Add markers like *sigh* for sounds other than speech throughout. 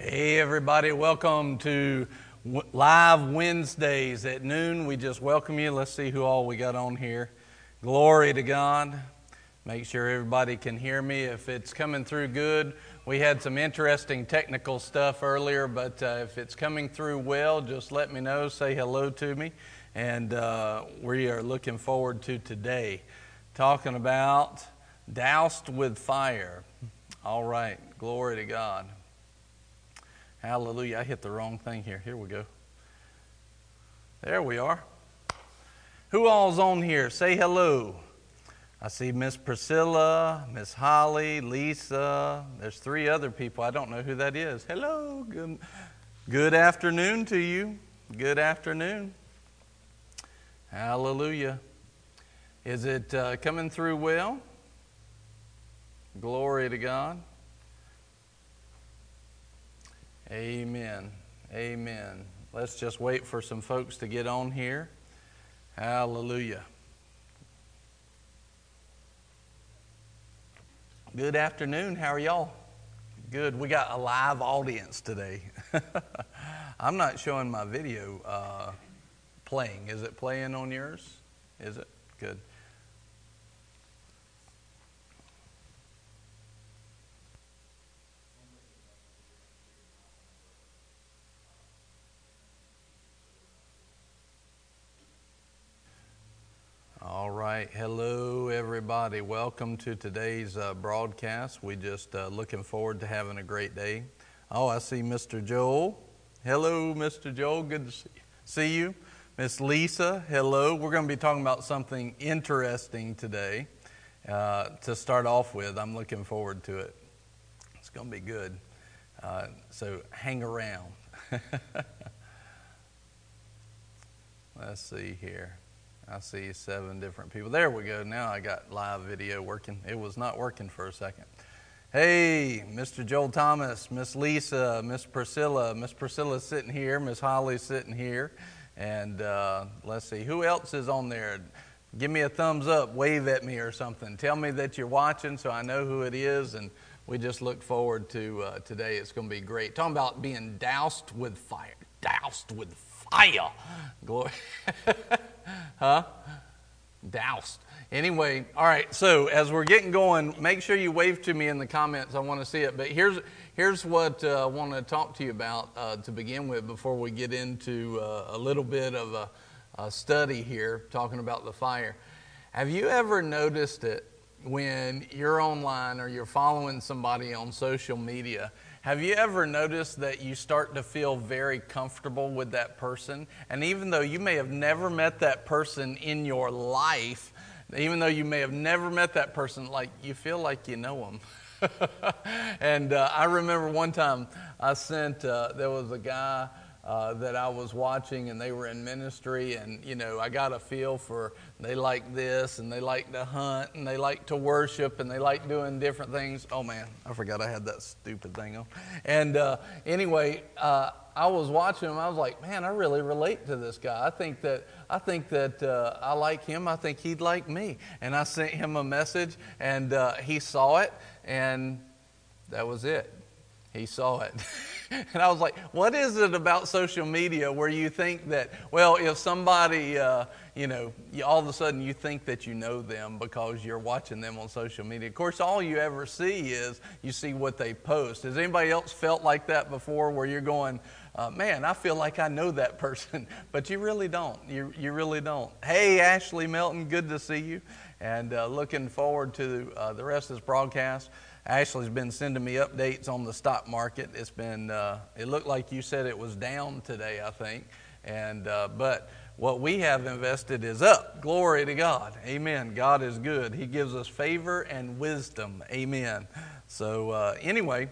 Hey, everybody, welcome to Live Wednesdays at noon. We just welcome you. Let's see who all we got on here. Glory to God. Make sure everybody can hear me. If it's coming through good, we had some interesting technical stuff earlier, but uh, if it's coming through well, just let me know. Say hello to me. And uh, we are looking forward to today talking about doused with fire. All right, glory to God. Hallelujah. I hit the wrong thing here. Here we go. There we are. Who all's on here? Say hello. I see Miss Priscilla, Miss Holly, Lisa. There's three other people. I don't know who that is. Hello. Good, good afternoon to you. Good afternoon. Hallelujah. Is it uh, coming through well? Glory to God. Amen. Amen. Let's just wait for some folks to get on here. Hallelujah. Good afternoon. How are y'all? Good. We got a live audience today. *laughs* I'm not showing my video uh, playing. Is it playing on yours? Is it? Good. All right. Hello, everybody. Welcome to today's uh, broadcast. We just uh, looking forward to having a great day. Oh, I see Mr. Joel. Hello, Mr. Joel. Good to see, you. Miss Lisa, hello. We're going to be talking about something interesting today uh, to start off with. I'm looking forward to it. It's going to be good. Uh, so hang around. *laughs* Let's see here. I see seven different people. There we go. Now I got live video working. It was not working for a second. Hey, Mr. Joel Thomas, Miss Lisa, Miss Priscilla. Miss Priscilla's sitting here. Miss Holly's sitting here. And uh, let's see, who else is on there? Give me a thumbs up, wave at me or something. Tell me that you're watching so I know who it is. And we just look forward to uh, today. It's going to be great. Talking about being doused with fire. Doused with fire. Glory. *laughs* huh? Doused. Anyway, all right. So as we're getting going, make sure you wave to me in the comments. I want to see it. But here's here's what uh, I want to talk to you about uh, to begin with before we get into uh, a little bit of a, a study here, talking about the fire. Have you ever noticed it when you're online or you're following somebody on social media? Have you ever noticed that you start to feel very comfortable with that person? And even though you may have never met that person in your life, even though you may have never met that person, like you feel like you know them. *laughs* and uh, I remember one time I sent, uh, there was a guy uh, that I was watching, and they were in ministry, and you know, I got a feel for they like this, and they like to hunt, and they like to worship, and they like doing different things. Oh man, I forgot I had that stupid thing on. And uh, anyway, uh, I was watching him. I was like, man, I really relate to this guy. I think that I think that uh, I like him. I think he'd like me. And I sent him a message, and uh, he saw it, and that was it. He saw it. *laughs* and I was like, what is it about social media where you think that, well, if somebody, uh, you know, all of a sudden you think that you know them because you're watching them on social media. Of course, all you ever see is you see what they post. Has anybody else felt like that before where you're going, uh, man, I feel like I know that *laughs* person, but you really don't. You, you really don't. Hey, Ashley Melton, good to see you, and uh, looking forward to uh, the rest of this broadcast. Ashley's been sending me updates on the stock market. It's been, uh, it looked like you said it was down today, I think. And, uh, but what we have invested is up. Glory to God. Amen. God is good. He gives us favor and wisdom. Amen. So, uh, anyway,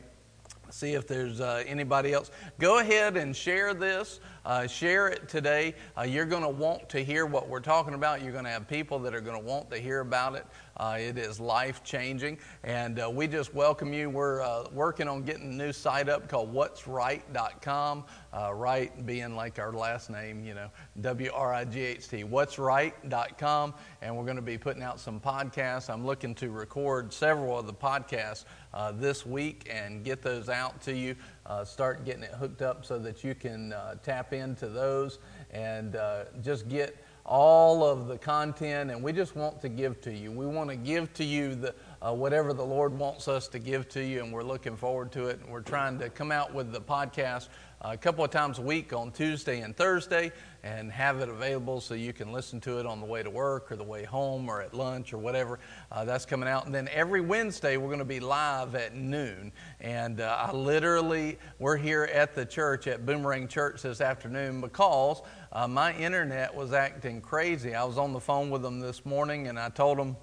see if there's uh, anybody else. Go ahead and share this. Uh, share it today. Uh, you're going to want to hear what we're talking about. You're going to have people that are going to want to hear about it. Uh, it is life changing. And uh, we just welcome you. We're uh, working on getting a new site up called what'sright.com. Uh, right being like our last name, you know, W R I G H T, what'sright.com. And we're going to be putting out some podcasts. I'm looking to record several of the podcasts uh, this week and get those out to you. uh, start getting it hooked up so that you can tap into those and just get all of the content. And we just want to give to you. We want to give to you the, uh, whatever the Lord wants us to give to you, and we're looking forward to it. And we're trying to come out with the podcast a couple of times a week on Tuesday and Thursday and have it available so you can listen to it on the way to work or the way home or at lunch or whatever. Uh, that's coming out. And then every Wednesday, we're going to be live at noon. And uh, I literally, we're here at the church at Boomerang Church this afternoon because uh, my internet was acting crazy. I was on the phone with them this morning and I told them,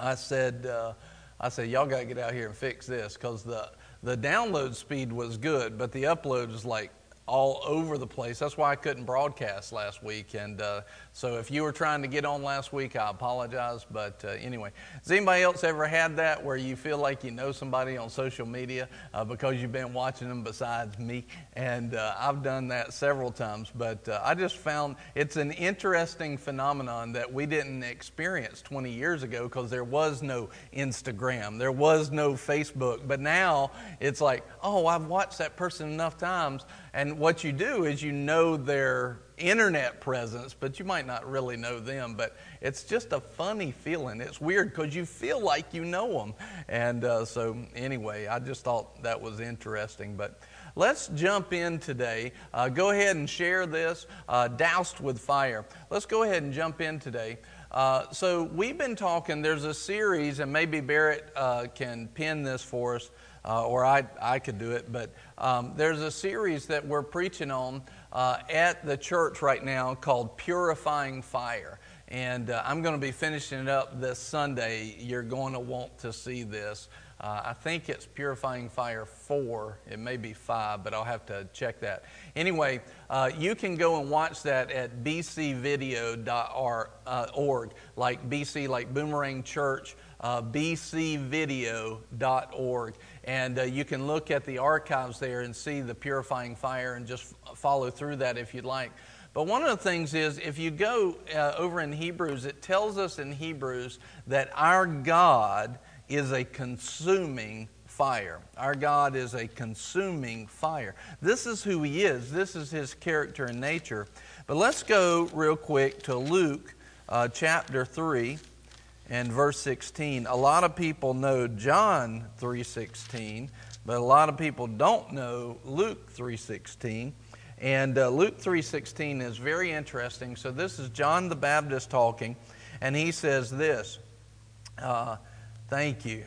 I said, uh, I said, y'all got to get out here and fix this because the the download speed was good, but the upload is like all over the place. That's why I couldn't broadcast last week. And uh, so if you were trying to get on last week, I apologize. But uh, anyway, has anybody else ever had that where you feel like you know somebody on social media uh, because you've been watching them besides me? And uh, I've done that several times. But uh, I just found it's an interesting phenomenon that we didn't experience 20 years ago because there was no Instagram, there was no Facebook. But now it's like, oh, I've watched that person enough times. And what you do is you know their internet presence, but you might not really know them. But it's just a funny feeling. It's weird because you feel like you know them. And uh, so, anyway, I just thought that was interesting. But let's jump in today. Uh, go ahead and share this, uh, Doused with Fire. Let's go ahead and jump in today. Uh, so, we've been talking, there's a series, and maybe Barrett uh, can pin this for us, uh, or I, I could do it, but um, there's a series that we're preaching on uh, at the church right now called Purifying Fire. And uh, I'm going to be finishing it up this Sunday. You're going to want to see this. Uh, I think it's Purifying Fire 4. It may be 5, but I'll have to check that. Anyway, uh, you can go and watch that at bcvideo.org, like BC, like Boomerang Church, uh, bcvideo.org. And uh, you can look at the archives there and see the purifying fire and just follow through that if you'd like. But one of the things is, if you go uh, over in Hebrews, it tells us in Hebrews that our God is a consuming fire. Our God is a consuming fire. This is who He is, this is His character and nature. But let's go real quick to Luke uh, chapter 3 and verse 16. A lot of people know John 3:16, but a lot of people don't know Luke 3:16. And uh, Luke 3:16 is very interesting. So this is John the Baptist talking, and he says this. Uh, thank you.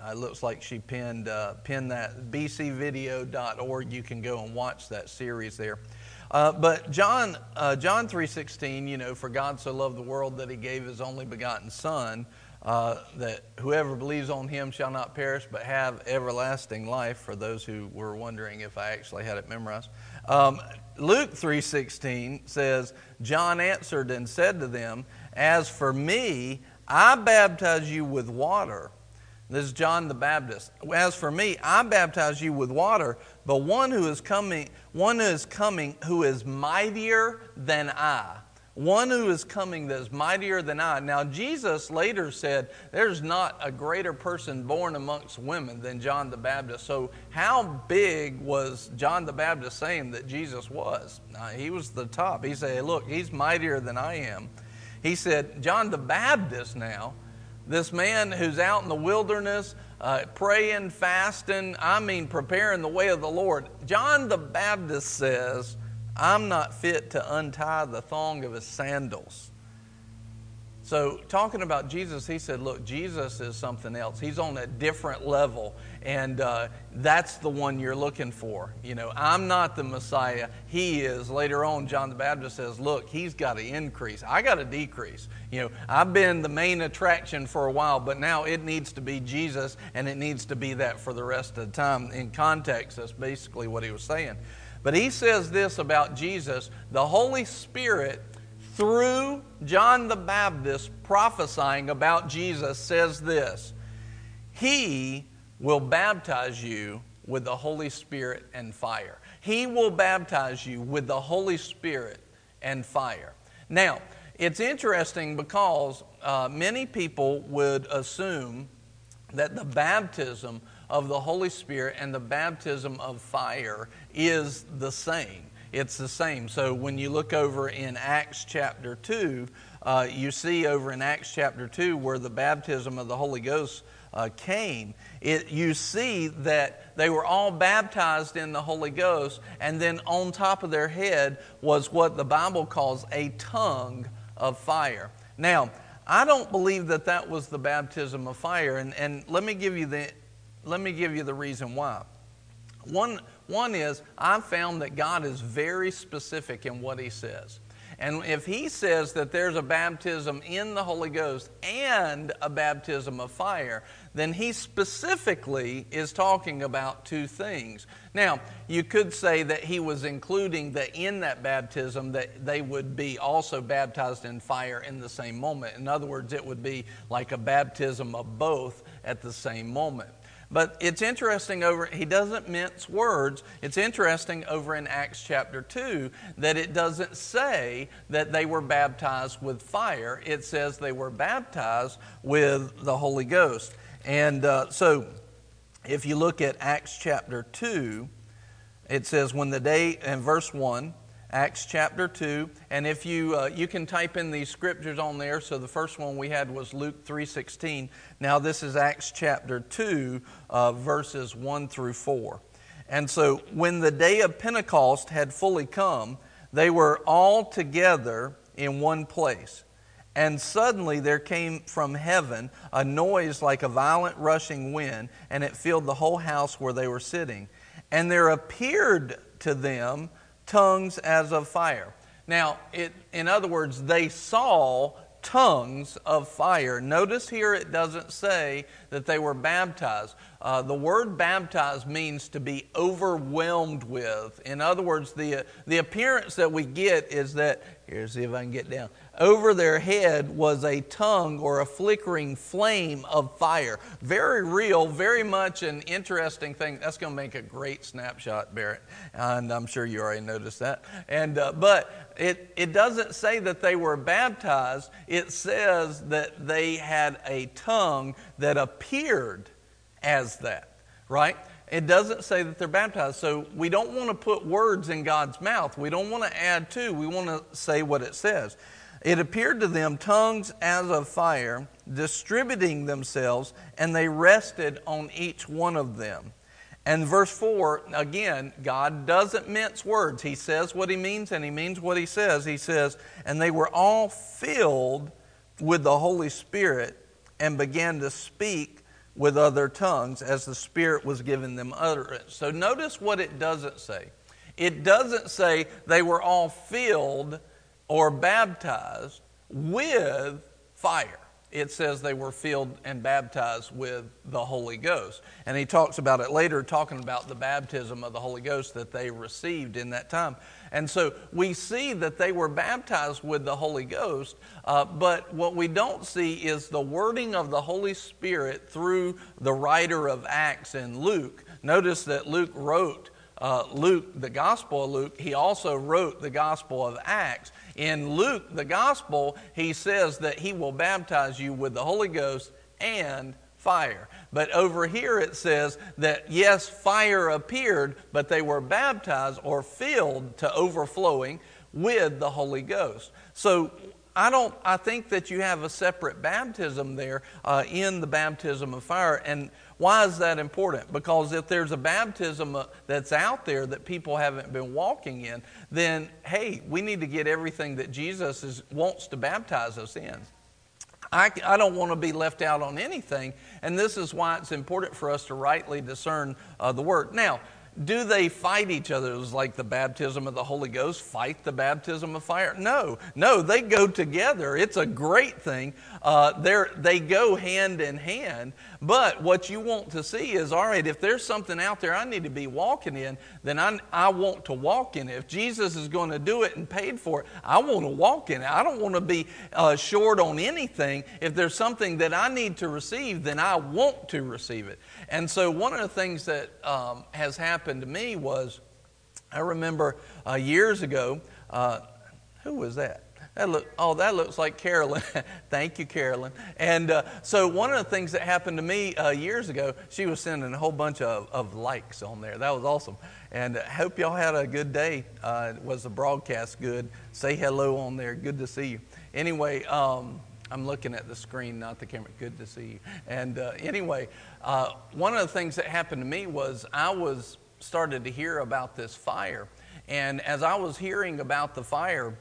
Uh, it looks like she pinned uh, pinned that bcvideo.org. You can go and watch that series there. Uh, but John, uh, John 3.16, you know, for God so loved the world that he gave his only begotten Son, uh, that whoever believes on him shall not perish but have everlasting life, for those who were wondering if I actually had it memorized. Um, Luke 3.16 says, John answered and said to them, As for me, I baptize you with water this is John the Baptist. As for me, I baptize you with water, but one who is coming, one who is coming who is mightier than I. One who is coming that is mightier than I. Now, Jesus later said, There's not a greater person born amongst women than John the Baptist. So, how big was John the Baptist saying that Jesus was? Now, he was the top. He said, Look, he's mightier than I am. He said, John the Baptist now this man who's out in the wilderness, uh, praying, fasting, I mean, preparing the way of the Lord. John the Baptist says, I'm not fit to untie the thong of his sandals. So, talking about Jesus, he said, Look, Jesus is something else. He's on a different level, and uh, that's the one you're looking for. You know, I'm not the Messiah. He is. Later on, John the Baptist says, Look, he's got to increase. I got to decrease. You know, I've been the main attraction for a while, but now it needs to be Jesus, and it needs to be that for the rest of the time. In context, that's basically what he was saying. But he says this about Jesus the Holy Spirit through John the Baptist prophesying about Jesus says this He will baptize you with the Holy Spirit and fire. He will baptize you with the Holy Spirit and fire. Now, it's interesting because uh, many people would assume that the baptism of the Holy Spirit and the baptism of fire is the same. It's the same. So when you look over in Acts chapter 2, uh, you see over in Acts chapter 2 where the baptism of the Holy Ghost uh, came, it, you see that they were all baptized in the Holy Ghost, and then on top of their head was what the Bible calls a tongue of fire. Now, I don't believe that that was the baptism of fire, and, and let me give you the let me give you the reason why. One, one is I've found that God is very specific in what He says. And if he says that there's a baptism in the Holy Ghost and a baptism of fire, then he specifically is talking about two things. Now, you could say that he was including that in that baptism that they would be also baptized in fire in the same moment. In other words, it would be like a baptism of both at the same moment. But it's interesting over, he doesn't mince words. It's interesting over in Acts chapter 2 that it doesn't say that they were baptized with fire. It says they were baptized with the Holy Ghost. And uh, so if you look at Acts chapter 2, it says, when the day, in verse 1, Acts chapter 2. And if you, uh, you can type in these scriptures on there. So the first one we had was Luke 3.16. Now this is Acts chapter 2, uh, verses 1 through 4. And so when the day of Pentecost had fully come, they were all together in one place. And suddenly there came from heaven a noise like a violent rushing wind, and it filled the whole house where they were sitting. And there appeared to them tongues as of fire. Now, it, in other words, they saw tongues of fire. Notice here it doesn't say that they were baptized. Uh, the word baptized means to be overwhelmed with. In other words, the, the appearance that we get is that, here, see if I can get down. Over their head was a tongue or a flickering flame of fire. Very real, very much an interesting thing. That's going to make a great snapshot, Barrett. And I'm sure you already noticed that. And, uh, but it, it doesn't say that they were baptized, it says that they had a tongue that appeared as that, right? It doesn't say that they're baptized. So we don't want to put words in God's mouth. We don't want to add to. We want to say what it says. It appeared to them tongues as of fire, distributing themselves, and they rested on each one of them. And verse 4, again, God doesn't mince words. He says what he means and he means what he says. He says, And they were all filled with the Holy Spirit and began to speak with other tongues as the Spirit was giving them utterance. So notice what it doesn't say. It doesn't say they were all filled or baptized with fire it says they were filled and baptized with the Holy Ghost. And he talks about it later, talking about the baptism of the Holy Ghost that they received in that time. And so we see that they were baptized with the Holy Ghost, uh, but what we don't see is the wording of the Holy Spirit through the writer of Acts and Luke. Notice that Luke wrote uh, Luke, the Gospel of Luke, he also wrote the Gospel of Acts. In Luke, the Gospel, he says that he will baptize you with the Holy Ghost and fire. But over here it says that yes, fire appeared, but they were baptized or filled to overflowing with the Holy Ghost. So I don't. I think that you have a separate baptism there uh, in the baptism of fire. And why is that important? Because if there's a baptism uh, that's out there that people haven't been walking in, then hey, we need to get everything that Jesus is, wants to baptize us in. I, I, don't want to be left out on anything, and this is why it's important for us to rightly discern uh, the word. Now, do they fight each other? It was like the baptism of the Holy Ghost, fight the baptism of fire. No, no, they go together. It's a great thing. Uh, they go hand in hand. But what you want to see is all right, if there's something out there I need to be walking in, then I, I want to walk in it. If Jesus is going to do it and paid for it, I want to walk in it. I don't want to be uh, short on anything. If there's something that I need to receive, then I want to receive it. And so, one of the things that um, has happened to me was I remember uh, years ago, uh, who was that? That look, oh, that looks like Carolyn. *laughs* Thank you, Carolyn. And uh, so, one of the things that happened to me uh, years ago, she was sending a whole bunch of, of likes on there. That was awesome. And I uh, hope y'all had a good day. Uh, was the broadcast good? Say hello on there. Good to see you. Anyway, um, I'm looking at the screen, not the camera. Good to see you. And uh, anyway, uh, one of the things that happened to me was I was started to hear about this fire. And as I was hearing about the fire,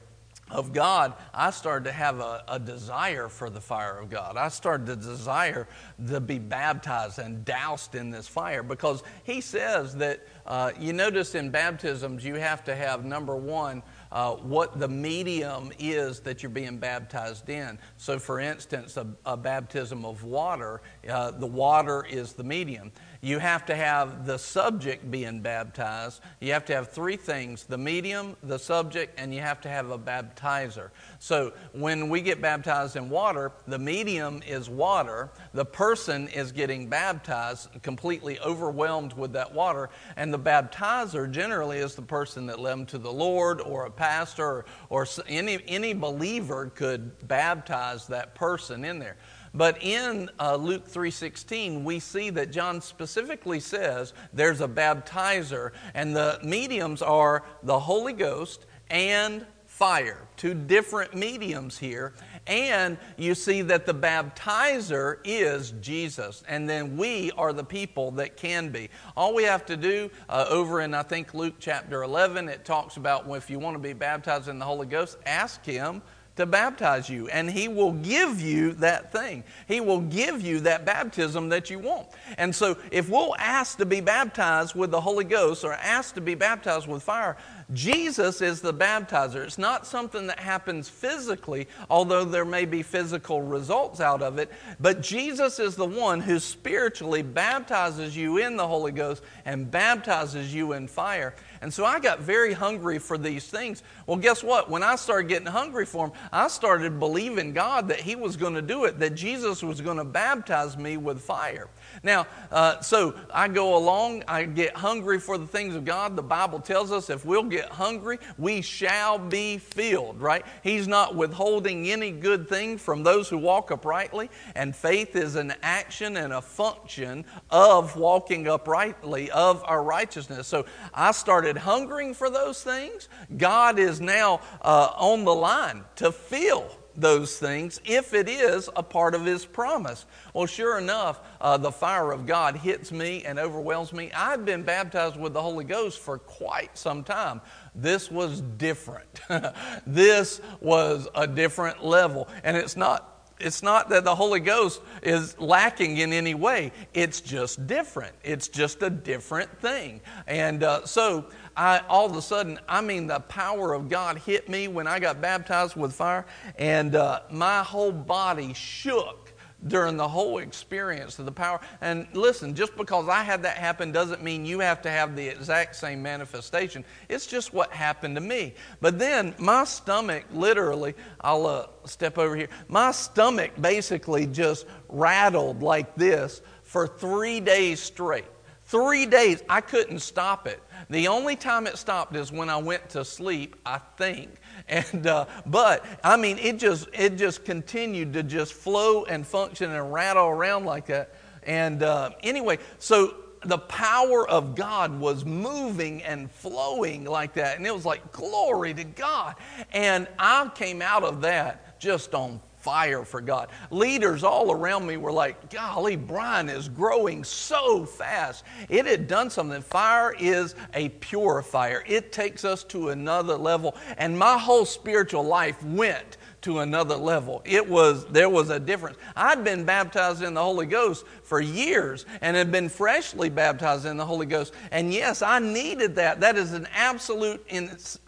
of God, I started to have a, a, desire for the fire of God. I started to desire to be baptized and doused in this fire because He says that uh, you notice in baptisms you have to have number one, uh, what the medium is that you're being baptized in. So, for instance, a, a baptism of water, uh, the water is the medium you have to have the subject being baptized. You have to have three things the medium, the subject, and you have to have a baptizer. So when we get baptized in water, the medium is water. The person is getting baptized, completely overwhelmed with that water. And the baptizer generally is the person that led them to the Lord or a pastor or, or any, any believer could baptize that person in there. But in uh, Luke 3:16, we see that John specifically says there's a baptizer, and the mediums are the Holy Ghost and fire. Two different mediums here. And you see that the baptizer is Jesus. And then we are the people that can be. All we have to do uh, over in, I think, Luke chapter 11, it talks about if you want to be baptized in the Holy Ghost, ask Him to baptize you, and He will give you that thing. He will give you that baptism that you want. And so, if we'll ask to be baptized with the Holy Ghost or ask to be baptized with fire, Jesus is the baptizer. It's not something that happens physically, although there may be physical results out of it, but Jesus is the one who spiritually baptizes you in the Holy Ghost and baptizes you in fire. And so I got very hungry for these things. Well, guess what? When I started getting hungry for them, I started believing God that He was going to do it, that Jesus was going to baptize me with fire. Now, uh, so I go along, I get hungry for the things of God. The Bible tells us if we'll get hungry, we shall be filled, right? He's not withholding any good thing from those who walk uprightly, and faith is an action and a function of walking uprightly, of our righteousness. So I started hungering for those things. God is now uh, on the line to fill those things if it is a part of His promise. Well, sure enough, uh, the fire of God hits me and overwhelms me. I've been baptized with the Holy Ghost for quite some time. This was different. *laughs* this was a different level. And it's not it's not that the Holy Ghost is lacking in any way. It's just different. It's just a different thing. And uh, so I, all of a sudden, I mean, the power of God hit me when I got baptized with fire, and uh, my whole body shook during the whole experience of the power. And listen, just because I had that happen doesn't mean you have to have the exact same manifestation. It's just what happened to me. But then my stomach literally, I'll uh, step over here, my stomach basically just rattled like this for three days straight. Three days, I couldn't stop it. The only time it stopped is when I went to sleep, I think. *laughs* And uh, but I mean, it just it just continued to just flow and function and rattle around like that. And uh, anyway, so the power of God was moving and flowing like that, and it was like glory to God. And I came out of that just on fire for God. Leaders all around me were like, golly, Brian is growing so fast. It had done something. Fire is a purifier, it takes us to another level. And my whole spiritual life went to another level. It was there was a difference. I'd been baptized in the Holy Ghost for years and had been freshly baptized in the Holy Ghost. And yes, I needed that. That is an absolute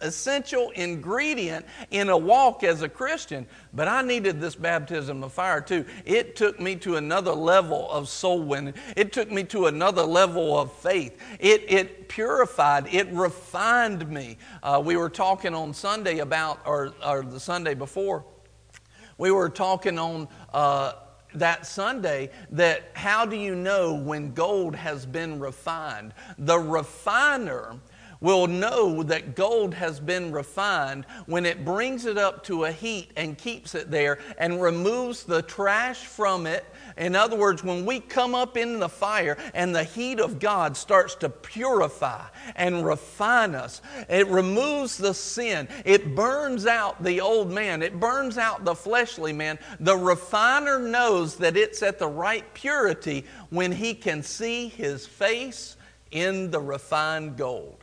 essential ingredient in a walk as a Christian. But I needed this baptism of fire too. It took me to another level of soul winning. It took me to another level of faith. It, it purified, it refined me. Uh, we were talking on Sunday about, or, or the Sunday before, we were talking on uh, that Sunday that how do you know when gold has been refined? The refiner will know that gold has been refined when it brings it up to a heat and keeps it there and removes the trash from it. In other words, when we come up in the fire and the heat of God starts to purify and refine us, it removes the sin. It burns out the old man, it burns out the fleshly man. The refiner knows that it's at the right purity when he can see his face in the refined gold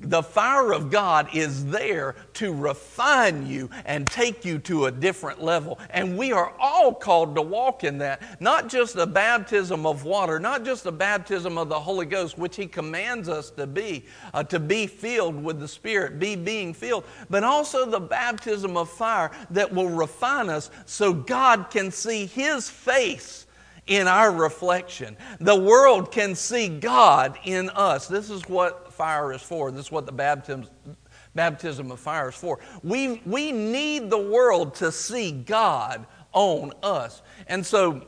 the fire of God is there to refine you and take you to a different level. And we are all called to walk in that. Not just the baptism of water, not just the baptism of the Holy Ghost, which He commands us to be, uh, to be filled with the Spirit, be being filled, but also the baptism of fire that will refine us so God can see His face in our reflection. The world can see God in us. This is what fire is for. This is what the baptism, baptism of fire is for. We, we need the world to see God on us. And so,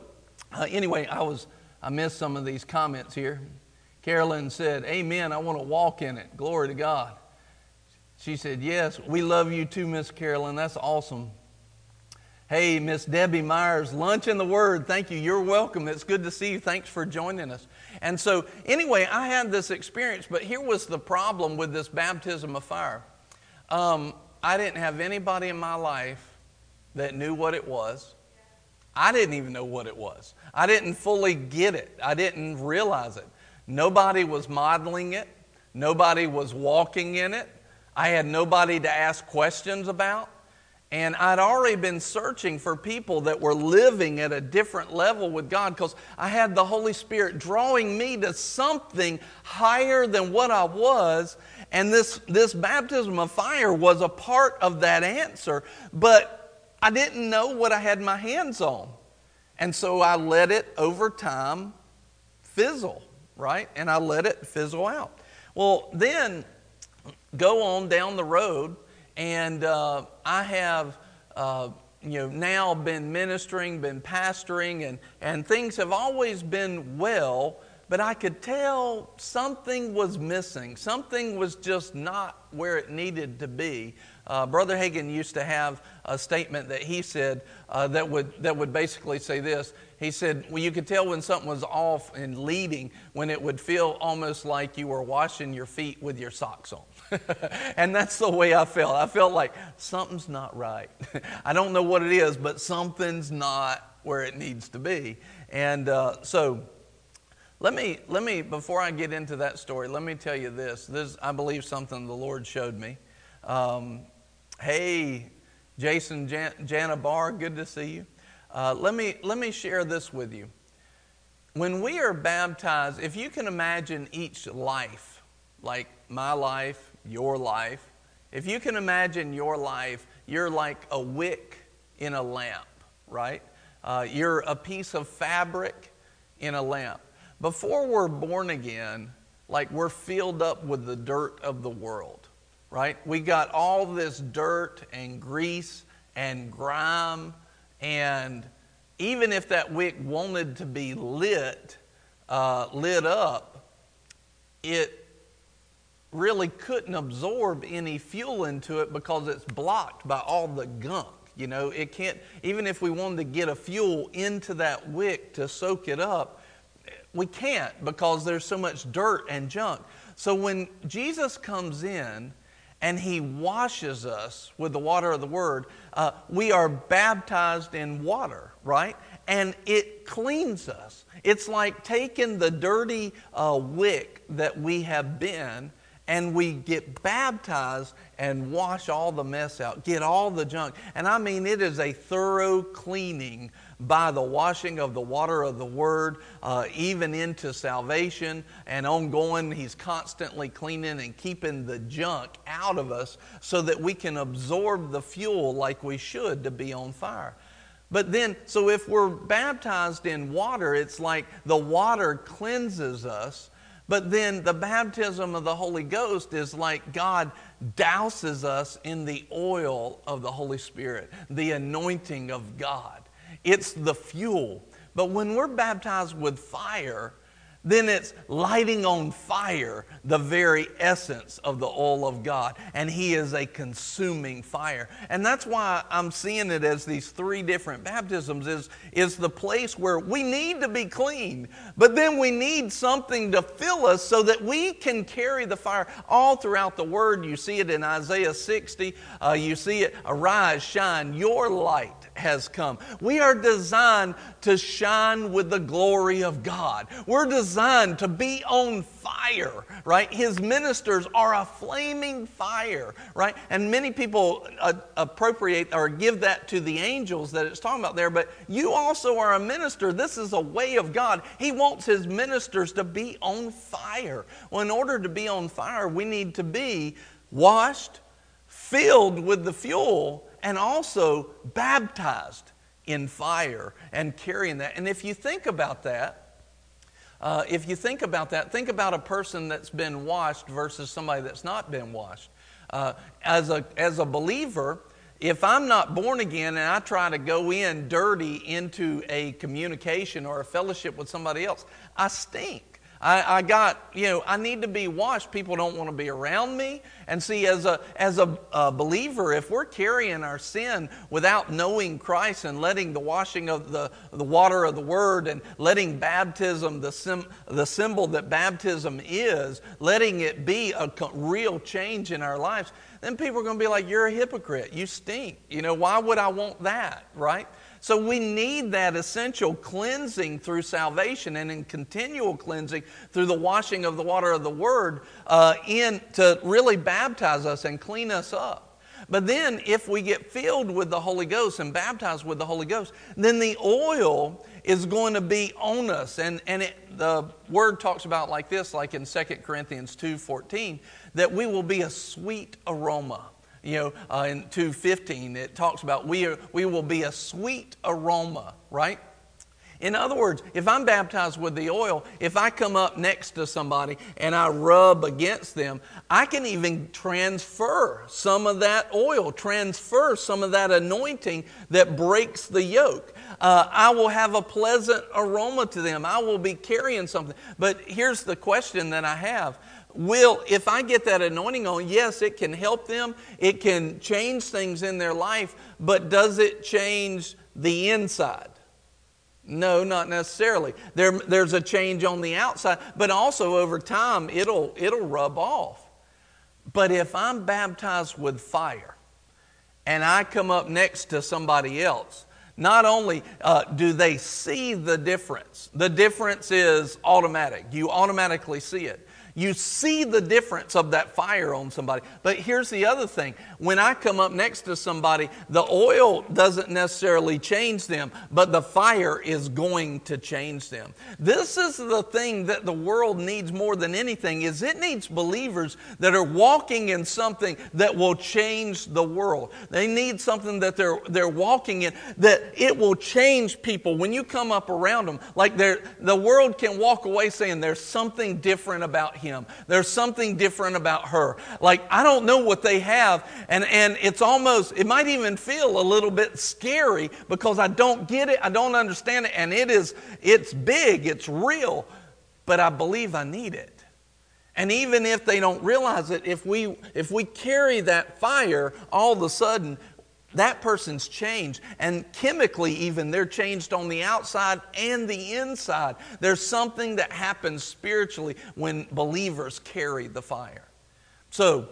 uh, anyway, I was I missed some of these comments here. Carolyn said, Amen, I want to walk in it. Glory to God. She said, Yes, we love you too, Miss Carolyn. That's awesome. Hey, Miss Debbie Myers, Lunch in the Word. Thank you. You're welcome. It's good to see you. Thanks for joining us. And so, anyway, I had this experience, but here was the problem with this baptism of fire. Um, I didn't have anybody in my life that knew what it was. I didn't even know what it was. I didn't fully get it. I didn't realize it. Nobody was modeling it. Nobody was walking in it. I had nobody to ask questions about. And I'd already been searching for people that were living at a different level with God because I had the Holy Spirit drawing me to something higher than what I was. And this, this baptism of fire was a part of that answer, but I didn't know what I had my hands on. And so I let it over time fizzle, right? And I let it fizzle out. Well, then go on down the road and uh, I have, uh, you know, now been ministering, been pastoring, and, and things have always been well, but I could tell something was missing. Something was just not where it needed to be. Uh, Brother Hagin used to have a statement that he said uh, that, would, that would basically say this. He said, Well, you could tell when something was off and leading when it would feel almost like you were washing your feet with your socks on. *laughs* and that's the way I felt. I felt like something's not right. *laughs* I don't know what it is, but something's not where it needs to be. And uh, so, let me, let me, before I get into that story, let me tell you this. This, I believe, something the Lord showed me. Um, hey, Jason Jan- Jana Barr, good to see you. Uh, let, me, let me share this with you. When we are baptized, if you can imagine each life, like my life, your life. If you can imagine your life, you're like a wick in a lamp, right? Uh, you're a piece of fabric in a lamp. Before we're born again, like we're filled up with the dirt of the world, right? We got all this dirt and grease and grime, and even if that wick wanted to be lit, uh, lit up, it really couldn't absorb any fuel into it because it's blocked by all the gunk. You know, it can't, even if we wanted to get a fuel into that wick to soak it up, we can't because there's so much dirt and junk. So when Jesus comes in and he washes us with the water of the word, uh, we are baptized in water, right? And it cleans us. It's like taking the dirty uh, wick that we have been and we get baptized and wash all the mess out, get all the junk. And I mean, it is a thorough cleaning by the washing of the water of the Word, uh, even into salvation and ongoing. He's constantly cleaning and keeping the junk out of us so that we can absorb the fuel like we should to be on fire. But then, so if we're baptized in water, it's like the water cleanses us but then the baptism of the Holy Ghost is like God douses us in the oil of the Holy Spirit, the anointing of God. It's the fuel. But when we're baptized with fire, then it's lighting on fire the very essence of the oil of God. And He is a consuming fire. And that's why I'm seeing it as these three different baptisms is, is the place where we need to be clean, but then we need something to fill us so that we can carry the fire all throughout the Word. You see it in Isaiah 60. Uh, you see it, arise, shine, your light has come. We are designed to shine with the glory of God. We're designed to be on fire, right? His ministers are a flaming fire, right? And many people uh, appropriate or give that to the angels that it's talking about there, but you also are a minister. This is a way of God. He wants his ministers to be on fire. Well, in order to be on fire, we need to be washed, filled with the fuel and also baptized in fire and carrying that. And if you think about that, uh, if you think about that, think about a person that's been washed versus somebody that's not been washed. Uh, as, a, as a believer, if I'm not born again and I try to go in dirty into a communication or a fellowship with somebody else, I stink. I, I, got, you know, I need to be washed. People don't want to be around me. And see, as a, as a, a, believer, if we're carrying our sin without knowing Christ and letting the washing of the, the water of the Word and letting baptism, the, sim, the symbol that baptism is, letting it be a real change in our lives, then people are going to be like, You're a hypocrite. You stink. You know, why would I want that, right? So we need that essential cleansing through salvation and in continual cleansing through the washing of the water of the Word uh, in to really baptize us and clean us up. But then, if we get filled with the Holy Ghost and baptized with the Holy Ghost, then the oil is going to be on us. And, and it, the word talks about like this, like in 2 Corinthians 2.14, that we will be a sweet aroma you know, uh, in 2.15, it talks about we, are, we will be a sweet aroma, right? In other words, if I'm baptized with the oil, if I come up next to somebody and I rub against them, I can even transfer some of that oil, transfer some of that anointing that breaks the yoke. Uh, I will have a pleasant aroma to them. I will be carrying something. But here's the question that I have will, if I get that anointing on, yes, it can help them, it can change things in their life, but does it change the inside? No, not necessarily. There, there's a change on the outside, but also over time it'll, it'll rub off. But if I'm baptized with fire and I come up next to somebody else, not only uh, do they see the difference, the difference is automatic. You automatically see it. You see the difference of that fire on somebody. But here's the other thing when I come up next to somebody, the oil doesn't necessarily change them, but the fire is going to change them. This is the thing that the world needs more than anything is it needs believers that are walking in something that will change the world. They need something that they're they're walking in that it will change people when you come up around them. Like the world can walk away saying there's something different about him. There's something different about her. Like, I don't know what they have. And, and it's almost, it might even feel a little bit scary because I don't get it. I don't understand it. And it is, it's big, it's real. But I believe I need it. And even if they don't realize it, if we, if we carry that fire, all of a sudden that person's changed. And chemically, even, they're changed on the outside and the inside. There's something that happens spiritually when believers carry the fire. So,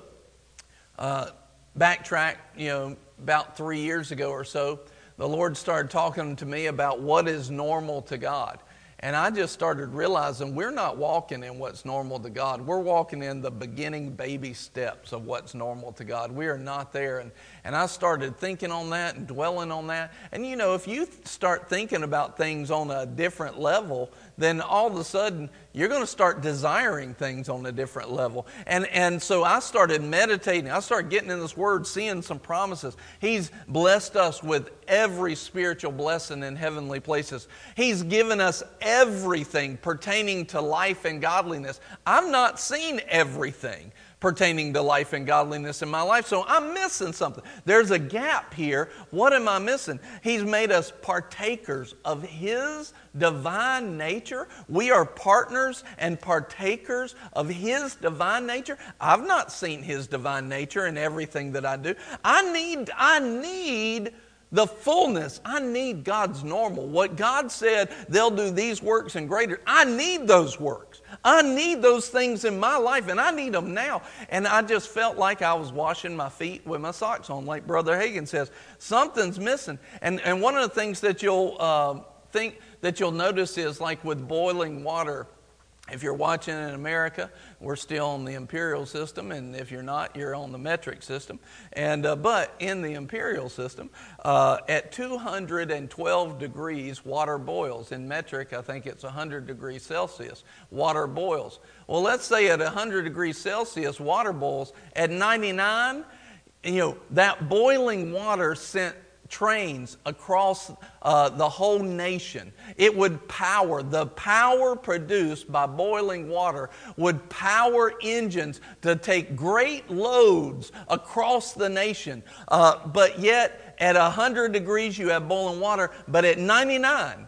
uh, backtrack, you know, about three years ago or so, the Lord started talking to me about what is normal to God. And I just started realizing we're not walking in what's normal to God. We're walking in the beginning baby steps of what's normal to God. We are not there. And, and I started thinking on that and dwelling on that. And you know, if you start thinking about things on a different level, then all of a sudden you're going to start desiring things on a different level. And, and so I started meditating. I started getting in this word, seeing some promises. He's blessed us with every spiritual blessing in heavenly places. He's given us everything pertaining to life and godliness. I've not seen everything pertaining to life and godliness in my life. So I'm missing something. There's a gap here. What am I missing? He's made us partakers of His divine nature. We are partners and partakers of His divine nature. I've not seen His divine nature in everything that I do. I need, I need the fullness. I need God's normal. What God said, they'll do these works and greater. I need those works. I need those things in my life, and I need them now. And I just felt like I was washing my feet with my socks on, like Brother Hagin says. Something's missing. And, and one of the things that you'll uh, think that you'll notice is like with boiling water if you're watching in America, we're still on the imperial system, and if you're not, you're on the metric system. And uh, but in the imperial system, uh, at 212 degrees, water boils. In metric, I think it's 100 degrees Celsius. Water boils. Well, let's say at 100 degrees Celsius, water boils. At 99, you know that boiling water sent trains across uh, the whole nation. It would power, the power produced by boiling water would power engines to take great loads across the nation. Uh, but yet, at 100 degrees, you have boiling water, but at 99,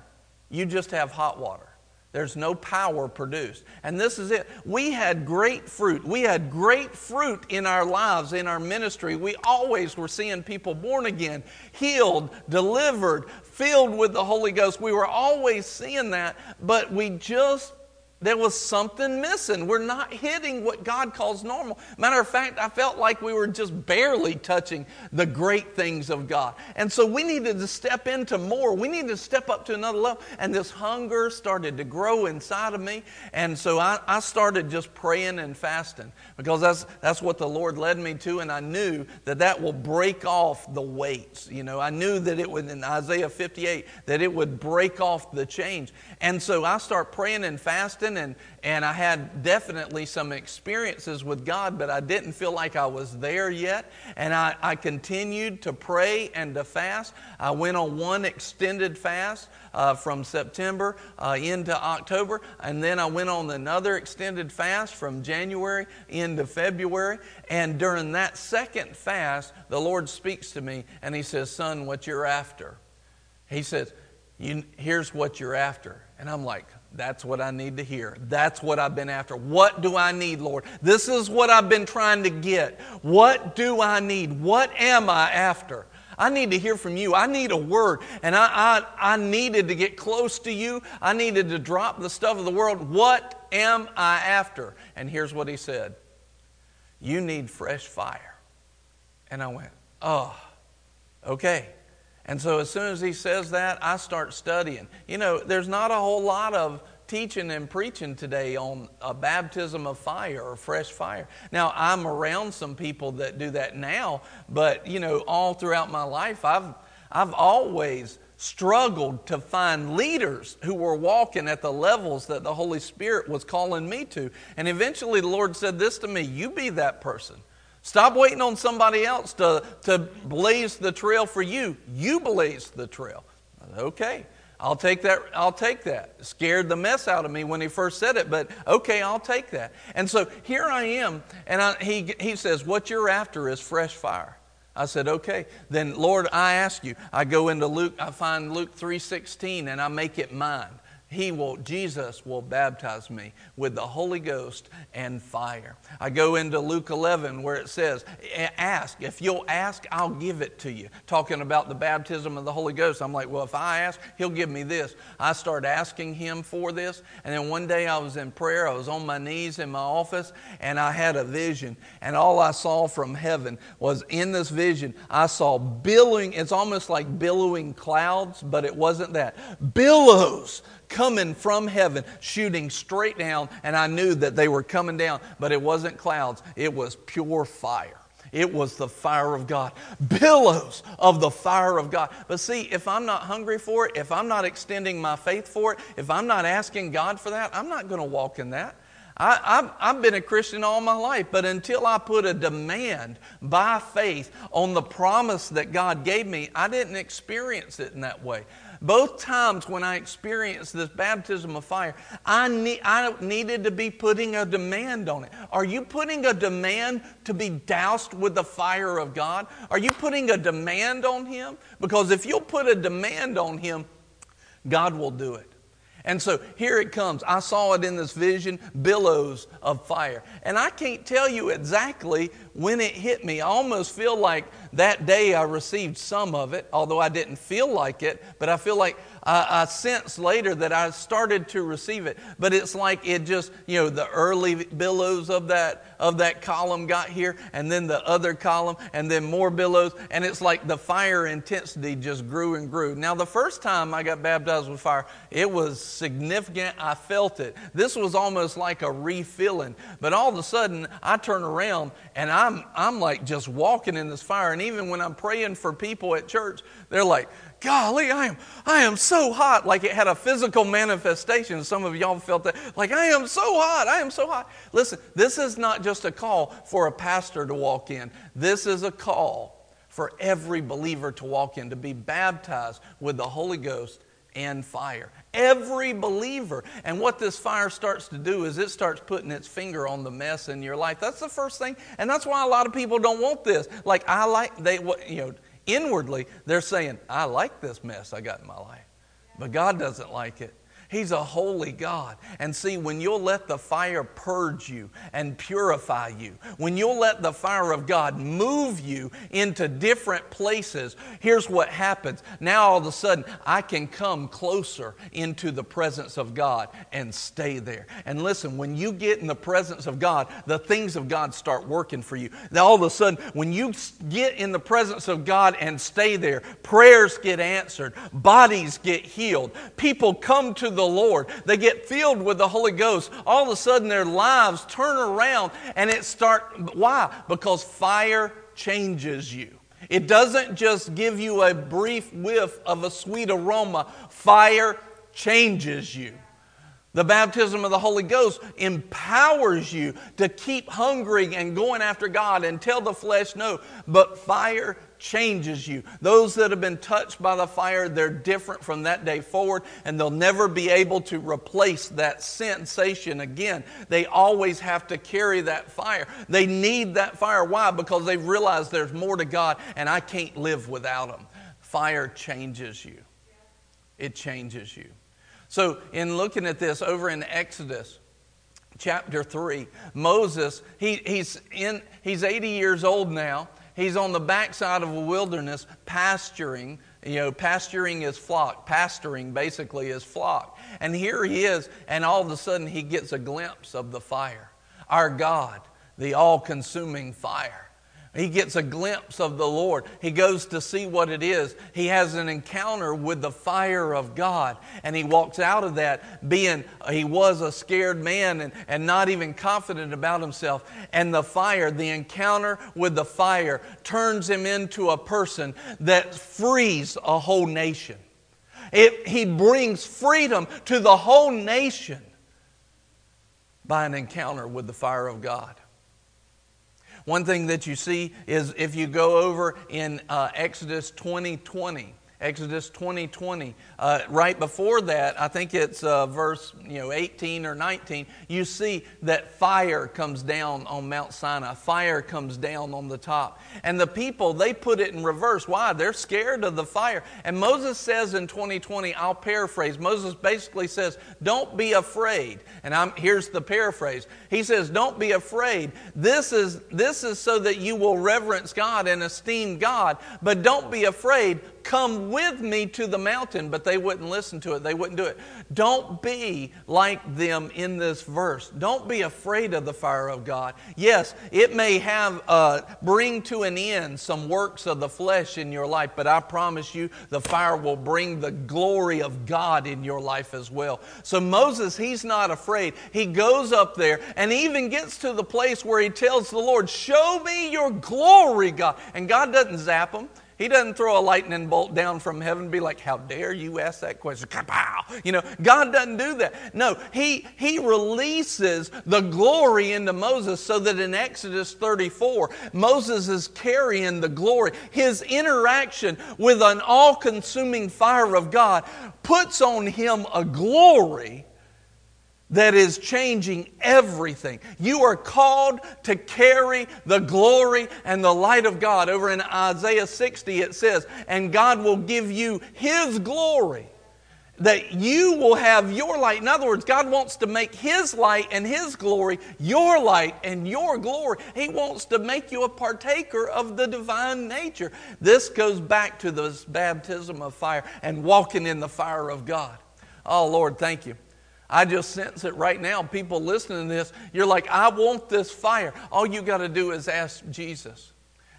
you just have hot water. There's no power produced. And this is it. We had great fruit. We had great fruit in our lives, in our ministry. We always were seeing people born again, healed, delivered, filled with the Holy Ghost. We were always seeing that, but we just there was something missing. We're not hitting what God calls normal. Matter of fact, I felt like we were just barely touching the great things of God. And so we needed to step into more. We needed to step up to another level. And this hunger started to grow inside of me. And so I, I started just praying and fasting because that's, that's what the Lord led me to. And I knew that that will break off the weights. You know, I knew that it would, in Isaiah 58, that it would break off the chains. And so I start praying and fasting, and, and I had definitely some experiences with God, but I didn't feel like I was there yet. And I, I continued to pray and to fast. I went on one extended fast uh, from September uh, into October, and then I went on another extended fast from January into February. And during that second fast, the Lord speaks to me, and He says, Son, what you're after. He says, Here's what you're after. And I'm like, that's what I need to hear. That's what I've been after. What do I need, Lord? This is what I've been trying to get. What do I need? What am I after? I need to hear from you. I need a word. And I, I, I needed to get close to you. I needed to drop the stuff of the world. What am I after? And here's what he said You need fresh fire. And I went, Oh, okay. And so as soon as he says that, I start studying. You know, there's not a whole lot of teaching and preaching today on a baptism of fire or fresh fire. Now, I'm around some people that do that now, but you know, all throughout my life, I've I've always struggled to find leaders who were walking at the levels that the Holy Spirit was calling me to. And eventually the Lord said this to me, you be that person. Stop waiting on somebody else to, to blaze the trail for you. You blaze the trail. Okay, I'll take that. I'll take that. Scared the mess out of me when he first said it, but okay, I'll take that. And so here I am, and I, he, he says, What you're after is fresh fire. I said, okay. Then Lord, I ask you. I go into Luke, I find Luke 3:16 and I make it mine he will jesus will baptize me with the holy ghost and fire. I go into luke 11 where it says ask. If you'll ask i'll give it to you. Talking about the baptism of the holy ghost i'm like well if i ask he'll give me this. I start asking him for this and then one day i was in prayer i was on my knees in my office and i had a vision and all i saw from heaven was in this vision i saw billowing it's almost like billowing clouds but it wasn't that. Billows coming from heaven, shooting straight down, and I knew that they were coming down, but it wasn't clouds, it was pure fire. It was the fire of God, billows of the fire of God. But see, if I'm not hungry for it, if I'm not extending my faith for it, if I'm not asking God for that, I'm not going to walk in that. I, have been a Christian all my life, but until I put a demand by faith on the promise that God gave me, I didn't experience it in that way. Both times when I experienced this baptism of fire, I, I needed to be putting a demand on it. Are you putting a demand to be doused with the fire of God? Are you putting a demand on Him? Because if you'll put a demand on Him, God will do it. And so here it comes. I saw it in this vision billows of fire. And I can't tell you exactly when it hit me. I almost feel like that day I received some of it, although I didn't feel like it, but I feel like I, I sensed later that I started to receive it. But it's like it just, you know, the early billows of that of that column got here, and then the other column, and then more billows, and it's like the fire intensity just grew and grew. Now, the first time I got baptized with fire, it was significant. I felt it. This was almost like a refilling. But all of a sudden, I turn around and I'm I'm like just walking in this fire. And even when I'm praying for people at church, they're like, golly, I am, I am so hot. Like it had a physical manifestation. Some of y'all felt that. Like, I am so hot. I am so hot. Listen, this is not just a call for a pastor to walk in, this is a call for every believer to walk in, to be baptized with the Holy Ghost and fire. Every believer. And what this fire starts to do is it starts putting its finger on the mess in your life. That's the first thing. And that's why a lot of people don't want this. Like, I like, they, you know, inwardly, they're saying, I like this mess I got in my life. But God doesn't like it. He's a holy God. And see, when you'll let the fire purge you and purify you, when you'll let the fire of God move you into different places, here's what happens. Now, all of a sudden, I can come closer into the presence of God and stay there. And listen, when you get in the presence of God, the things of God start working for you. Now, all of a sudden, when you get in the presence of God and stay there, prayers get answered, bodies get healed, people come to the the Lord. They get filled with the Holy Ghost. All of a sudden, their lives turn around and it start. Why? Because fire changes you. It doesn't just give you a brief whiff of a sweet aroma. Fire changes you. The baptism of the Holy Ghost empowers you to keep hungering and going after God and tell the flesh no. But fire changes you. Those that have been touched by the fire, they're different from that day forward, and they'll never be able to replace that sensation again. They always have to carry that fire. They need that fire. Why? Because they've realized there's more to God, and I can't live without Him. Fire changes you, it changes you. So, in looking at this over in Exodus, chapter 3 moses he, he's, in, he's 80 years old now he's on the backside of a wilderness pasturing. You know, pasturing his flock, pastoring basically his flock. And here he is, and all of a sudden he gets a glimpse of the fire. Our God, the all consuming fire. He gets a glimpse of the Lord. He goes to see what it is. He has an encounter with the fire of God. And he walks out of that being, he was a scared man and, and not even confident about himself. And the fire, the encounter with the fire, turns him into a person that frees a whole nation. It, he brings freedom to the whole nation by an encounter with the fire of God. One thing that you see is if you go over in uh, Exodus 20 20, Exodus 20 20. Uh, right before that, I think it's uh, verse you know 18 or 19. You see that fire comes down on Mount Sinai. Fire comes down on the top, and the people they put it in reverse. Why? They're scared of the fire. And Moses says in 2020, I'll paraphrase. Moses basically says, "Don't be afraid." And I'm, here's the paraphrase. He says, "Don't be afraid. This is this is so that you will reverence God and esteem God, but don't be afraid." Come with me to the mountain, but they wouldn't listen to it. They wouldn't do it. Don't be like them in this verse. Don't be afraid of the fire of God. Yes, it may have uh, bring to an end some works of the flesh in your life, but I promise you, the fire will bring the glory of God in your life as well. So Moses, he's not afraid. He goes up there and even gets to the place where he tells the Lord, "Show me your glory, God." And God doesn't zap him. He doesn't throw a lightning bolt down from heaven and be like, How dare you ask that question? Kapow! You know, God doesn't do that. No, he, he releases the glory into Moses so that in Exodus 34, Moses is carrying the glory. His interaction with an all consuming fire of God puts on him a glory that is changing everything. You are called to carry the glory and the light of God. Over in Isaiah 60, it says, And God will give you His glory. That you will have your light. In other words, God wants to make His light and His glory your light and your glory. He wants to make you a partaker of the divine nature. This goes back to this baptism of fire and walking in the fire of God. Oh, Lord, thank you. I just sense it right now. People listening to this, you're like, I want this fire. All you got to do is ask Jesus.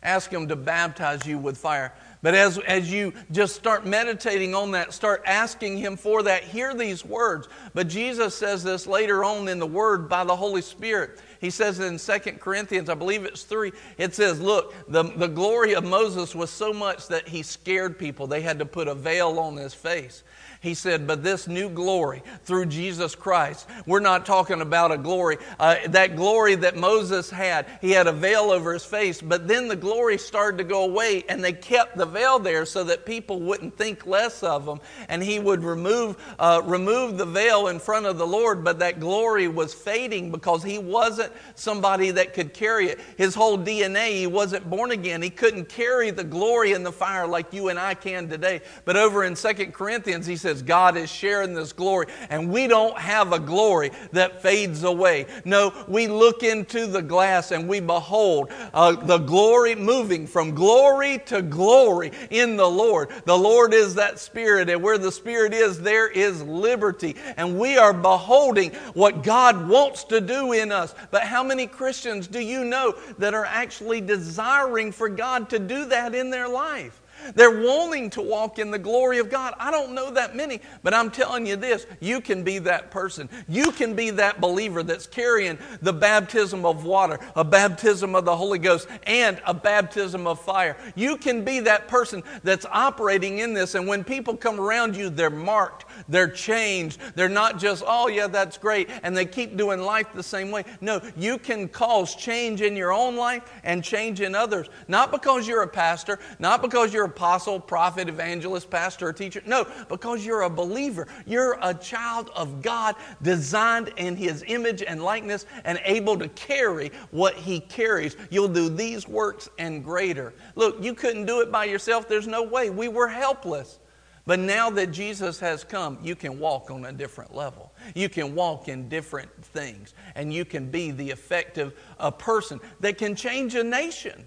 Ask Him to baptize you with fire. But as, as you just start meditating on that, start asking Him for that, hear these words. But Jesus says this later on in the Word by the Holy Spirit. He says in 2 Corinthians, I believe it's 3, it says, Look, the, the glory of Moses was so much that he scared people. They had to put a veil on his face. He said, But this new glory through Jesus Christ, we're not talking about a glory. Uh, that glory that Moses had, he had a veil over his face, but then the glory started to go away, and they kept the veil there so that people wouldn't think less of him. And he would remove, uh, remove the veil in front of the Lord, but that glory was fading because he wasn't somebody that could carry it. His whole DNA, he wasn't born again. He couldn't carry the glory in the fire like you and I can today. But over in Second Corinthians, he says, says God is sharing this glory, and we don't have a glory that fades away. No, we look into the glass and we behold uh, the glory moving from glory to glory in the Lord. The Lord is that Spirit, and where the Spirit is, there is liberty. And we are beholding what God wants to do in us. But how many Christians do you know that are actually desiring for God to do that in their life? They're wanting to walk in the glory of God. I don't know that many, but I'm telling you this you can be that person. You can be that believer that's carrying the baptism of water, a baptism of the Holy Ghost, and a baptism of fire. You can be that person that's operating in this, and when people come around you, they're marked, they're changed. They're not just, oh, yeah, that's great, and they keep doing life the same way. No, you can cause change in your own life and change in others. Not because you're a pastor, not because you're apostle, prophet, evangelist, pastor, or teacher. No, because you're a believer. You're a child of God, designed in His image and likeness, and able to carry what He carries. You'll do these works and greater. Look, you couldn't do it by yourself. There's no way. We were helpless. But now that Jesus has come, you can walk on a different level. You can walk in different things, and you can be the effective uh, person that can change a nation.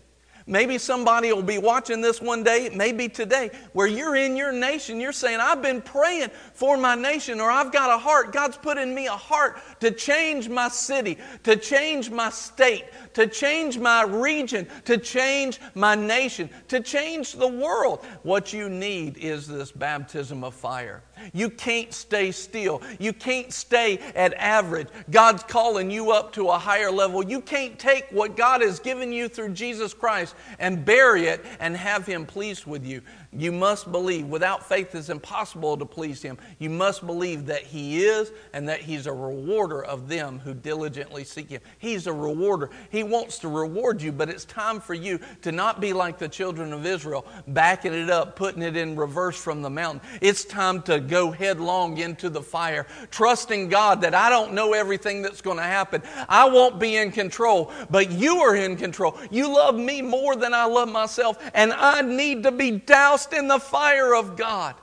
Maybe somebody will be watching this one day, maybe today, where you're in your nation. You're saying, I've been praying for my nation, or I've got a heart. God's put in me a heart to change my city, to change my state, to change my region, to change my nation, to change the world. What you need is this baptism of fire. You can't stay still. You can't stay at average. God's calling you up to a higher level. You can't take what God has given you through Jesus Christ and bury it and have Him pleased with you. You must believe. Without faith, it's impossible to please Him. You must believe that He is and that He's a rewarder of them who diligently seek Him. He's a rewarder. He wants to reward you, but it's time for you to not be like the children of Israel, backing it up, putting it in reverse from the mountain. It's time to go headlong into the fire, trusting God that I don't know everything that's going to happen. I won't be in control, but you are in control. You love me more than I love myself, and I need to be doused doused in the fire of God.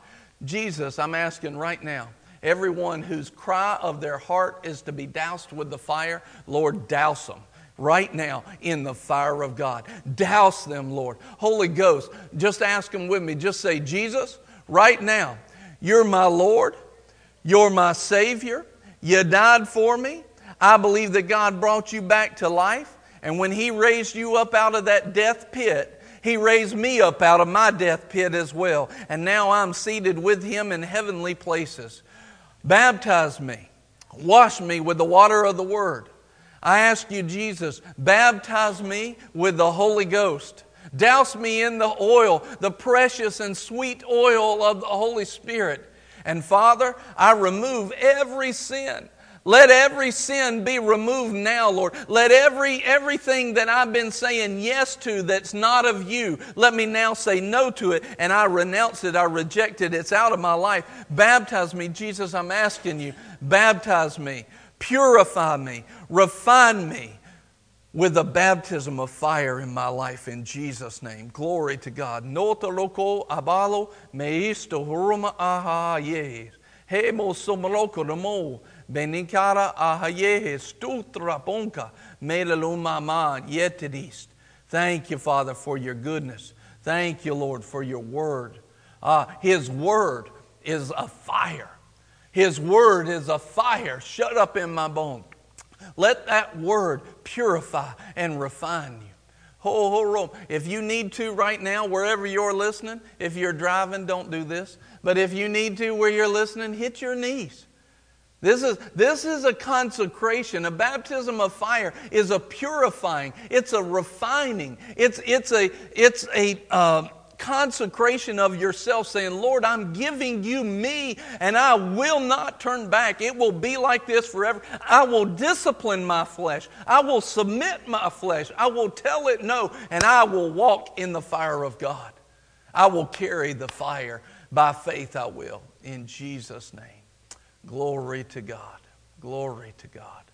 Jesus, I'm asking right now, everyone whose cry of their heart is to be doused with the fire, Lord, douse them right now in the fire of God. Douse them, Lord. Holy Ghost, just ask them with me. Just say, Jesus, right now, you're my Lord. You're my Savior. You died for me. I believe that God brought you back to life. And when He raised you up out of that death pit, he raised me up out of my death pit as well, and now I'm seated with Him in heavenly places. Baptize me, wash me with the water of the Word. I ask you, Jesus, baptize me with the Holy Ghost. Douse me in the oil, the precious and sweet oil of the Holy Spirit. And Father, I remove every sin. Let every sin be removed now, Lord. Let every everything that I've been saying yes to that's not of you, let me now say no to it and I renounce it, I reject it. It's out of my life. Baptize me, Jesus, I'm asking you. Baptize me, purify me, refine me with the baptism of fire in my life in Jesus' name. Glory to God. Nota loco abalo meisto huruma aha yes. Hemo somoloko namo benikara ahayehe stutra ponka melalumama yetidist. Thank you, Father, for your goodness. Thank you, Lord, for your word. Uh, his word is a fire. His word is a fire shut up in my bone. Let that word purify and refine you. Ho, ho, Rome. If you need to right now, wherever you're listening, if you're driving, don't do this. But if you need to where you're listening, hit your knees. This is, this is a consecration. A baptism of fire is a purifying, it's a refining, it's, it's a, it's a uh, consecration of yourself, saying, Lord, I'm giving you me, and I will not turn back. It will be like this forever. I will discipline my flesh, I will submit my flesh, I will tell it no, and I will walk in the fire of God. I will carry the fire. By faith, I will. In Jesus' name. Glory to God. Glory to God.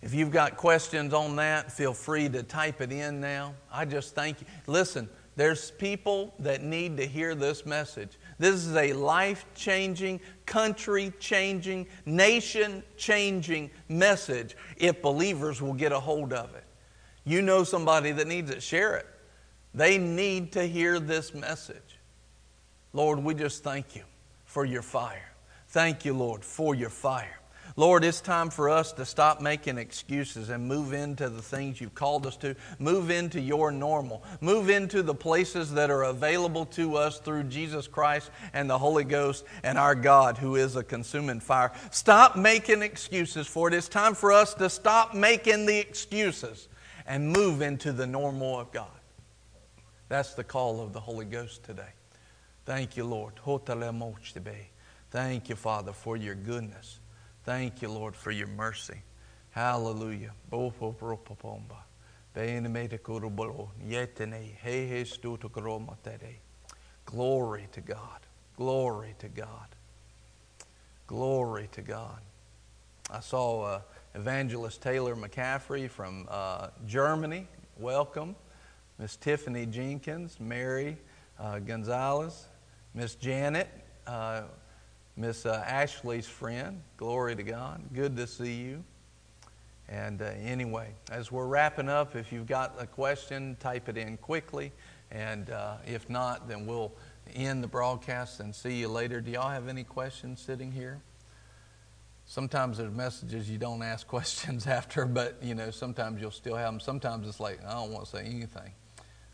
If you've got questions on that, feel free to type it in now. I just thank you. Listen, there's people that need to hear this message. This is a life changing, country changing, nation changing message if believers will get a hold of it. You know somebody that needs it, share it. They need to hear this message. Lord, we just thank you for your fire. Thank you, Lord, for your fire. Lord, it's time for us to stop making excuses and move into the things you've called us to. Move into your normal. Move into the places that are available to us through Jesus Christ and the Holy Ghost and our God, who is a consuming fire. Stop making excuses for it. It's time for us to stop making the excuses and move into the normal of God. That's the call of the Holy Ghost today. Thank you, Lord. Thank you, Father, for your goodness. Thank you, Lord, for your mercy. Hallelujah. Glory to God. Glory to God. Glory to God. I saw uh, Evangelist Taylor McCaffrey from uh, Germany. Welcome. Miss Tiffany Jenkins, Mary uh, Gonzalez, Miss Janet, uh, Miss uh, Ashley's friend. Glory to God. Good to see you. And uh, anyway, as we're wrapping up, if you've got a question, type it in quickly. And uh, if not, then we'll end the broadcast and see you later. Do y'all have any questions sitting here? Sometimes there's messages you don't ask *laughs* questions after, but you know sometimes you'll still have them. Sometimes it's like I don't want to say anything.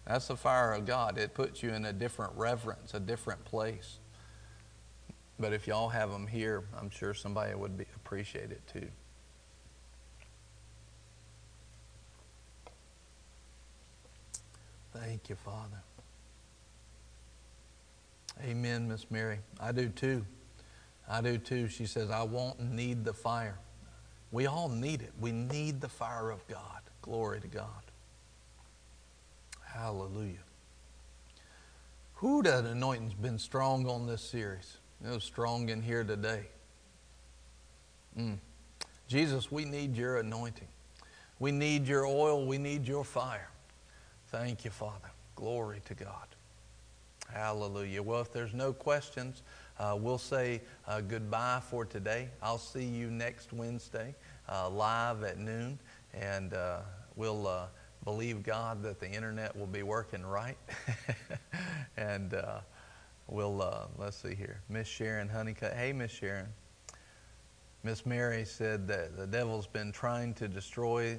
That's the fire of God. It puts you in a different reverence, a different place. But if y'all have them here, I'm sure somebody would be, appreciate it too. Thank you, Father. Amen, Miss Mary. I do too. I do too. She says, I won't need the fire. We all need it. We need the fire of God. Glory to God. Hallelujah. Who that anointing's been strong on this series. It was strong in here today. Mm. Jesus, we need your anointing. We need your oil. We need your fire. Thank you, Father. Glory to God. Hallelujah. Well, if there's no questions, uh, we'll say uh, goodbye for today. I'll see you next Wednesday uh, live at noon, and uh, we'll uh, believe God that the internet will be working right. *laughs* and uh, we'll, uh, let's see here. Miss Sharon Honeycutt. Hey, Miss Sharon. Miss Mary said that the devil's been trying to destroy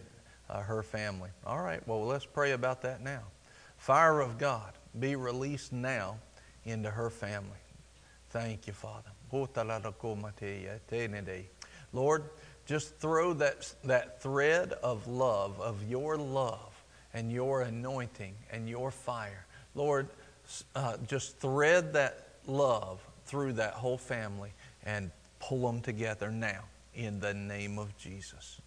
uh, her family. All right, well, let's pray about that now. Fire of God, be released now into her family. Thank you, Father. Lord, just throw that, that thread of love, of your love, and your anointing and your fire. Lord, uh, just thread that love through that whole family and pull them together now in the name of Jesus.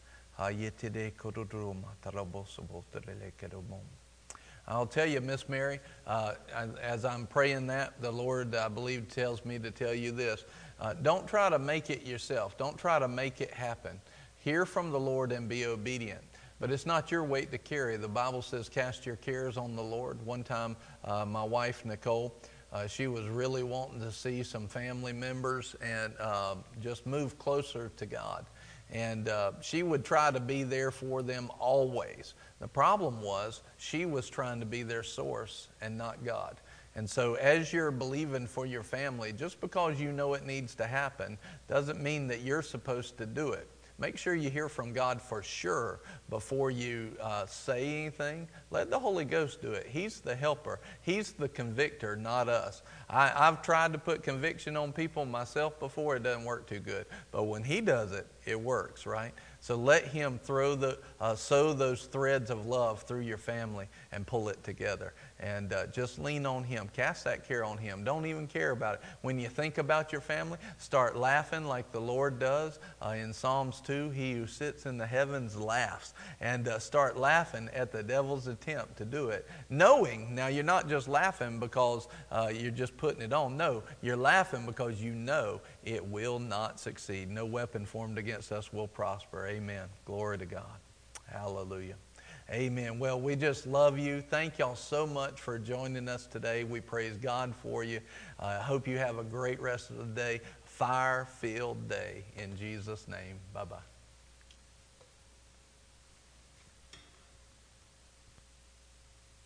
I'll tell you, Miss Mary, uh, as I'm praying that, the Lord, I believe, tells me to tell you this. Uh, don't try to make it yourself. Don't try to make it happen. Hear from the Lord and be obedient. But it's not your weight to carry. The Bible says, cast your cares on the Lord. One time, uh, my wife, Nicole, uh, she was really wanting to see some family members and uh, just move closer to God. And uh, she would try to be there for them always. The problem was she was trying to be their source and not God. And so, as you're believing for your family, just because you know it needs to happen doesn't mean that you're supposed to do it. Make sure you hear from God for sure before you uh, say anything. Let the Holy Ghost do it. He's the helper, He's the convictor, not us. I, have tried to put conviction on people myself before, it doesn't work too good. But when He does it, it works, right? So let Him throw the, uh, sow those threads of love through your family and pull it together. And uh, just lean on Him. Cast that care on Him. Don't even care about it. When you think about your family, start laughing like the Lord does. Uh, in Psalms 2, He who sits in the heavens laughs. And uh, start laughing at the devil's attempt to do it. Knowing, now you're not just laughing because uh, you're just putting it on. No, you're laughing because you know it will not succeed. No weapon formed against us will prosper. Amen. Glory to God. Hallelujah. Amen. Well, we just love you. Thank y'all so much for joining us today. We praise God for you. I uh, hope you have a great rest of the day. Fire filled day in Jesus' name. Bye bye.